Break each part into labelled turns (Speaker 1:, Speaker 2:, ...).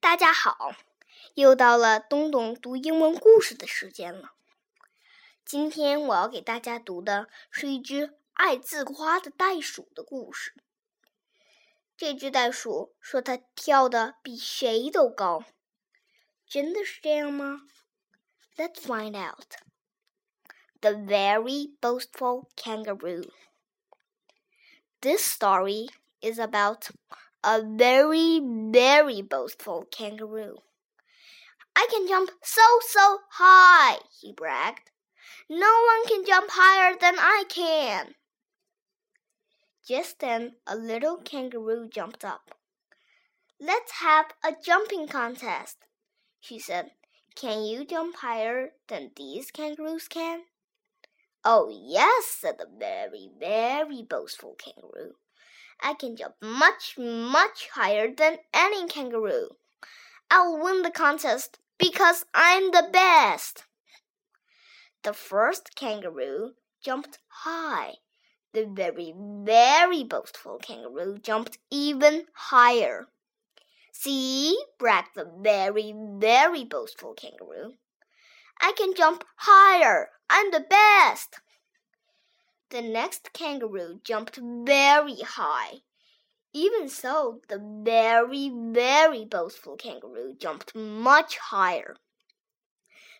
Speaker 1: 大家好，又到了东东读英文故事的时间了。今天我要给大家读的是一只爱自夸的袋鼠的故事。这只袋鼠说它跳的比谁都高，真的是这样吗？Let's find out. The very boastful kangaroo. This story is about a very, very boastful kangaroo. I can jump so, so high, he bragged. No one can jump higher than I can. Just then, a little kangaroo jumped up. Let's have a jumping contest, she said. Can you jump higher than these kangaroos can? Oh, yes, said the very, very boastful kangaroo. I can jump much, much higher than any kangaroo. I'll win the contest because I'm the best. The first kangaroo jumped high. The very, very boastful kangaroo jumped even higher. See, bragged the very, very boastful kangaroo. I can jump higher. I'm the best. The next kangaroo jumped very high. Even so, the very, very boastful kangaroo jumped much higher.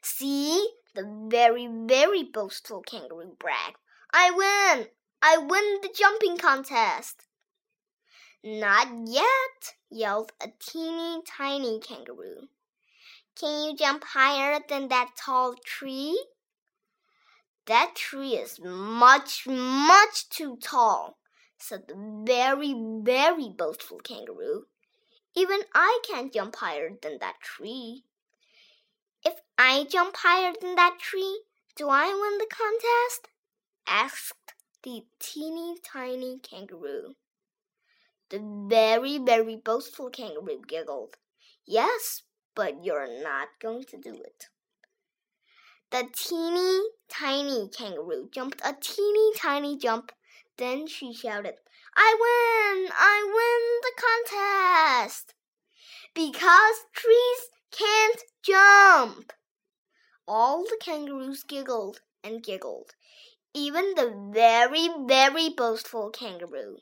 Speaker 1: See, the very, very boastful kangaroo bragged, I win! I win the jumping contest! Not yet, yelled a teeny tiny kangaroo. Can you jump higher than that tall tree? That tree is much, much too tall, said the very, very boastful kangaroo. Even I can't jump higher than that tree. If I jump higher than that tree, do I win the contest? asked the teeny tiny kangaroo. The very, very boastful kangaroo giggled. Yes, but you're not going to do it. The teeny tiny kangaroo jumped a teeny tiny jump. Then she shouted, I win! I win the contest! Because trees can't jump! All the kangaroos giggled and giggled, even the very, very boastful kangaroo.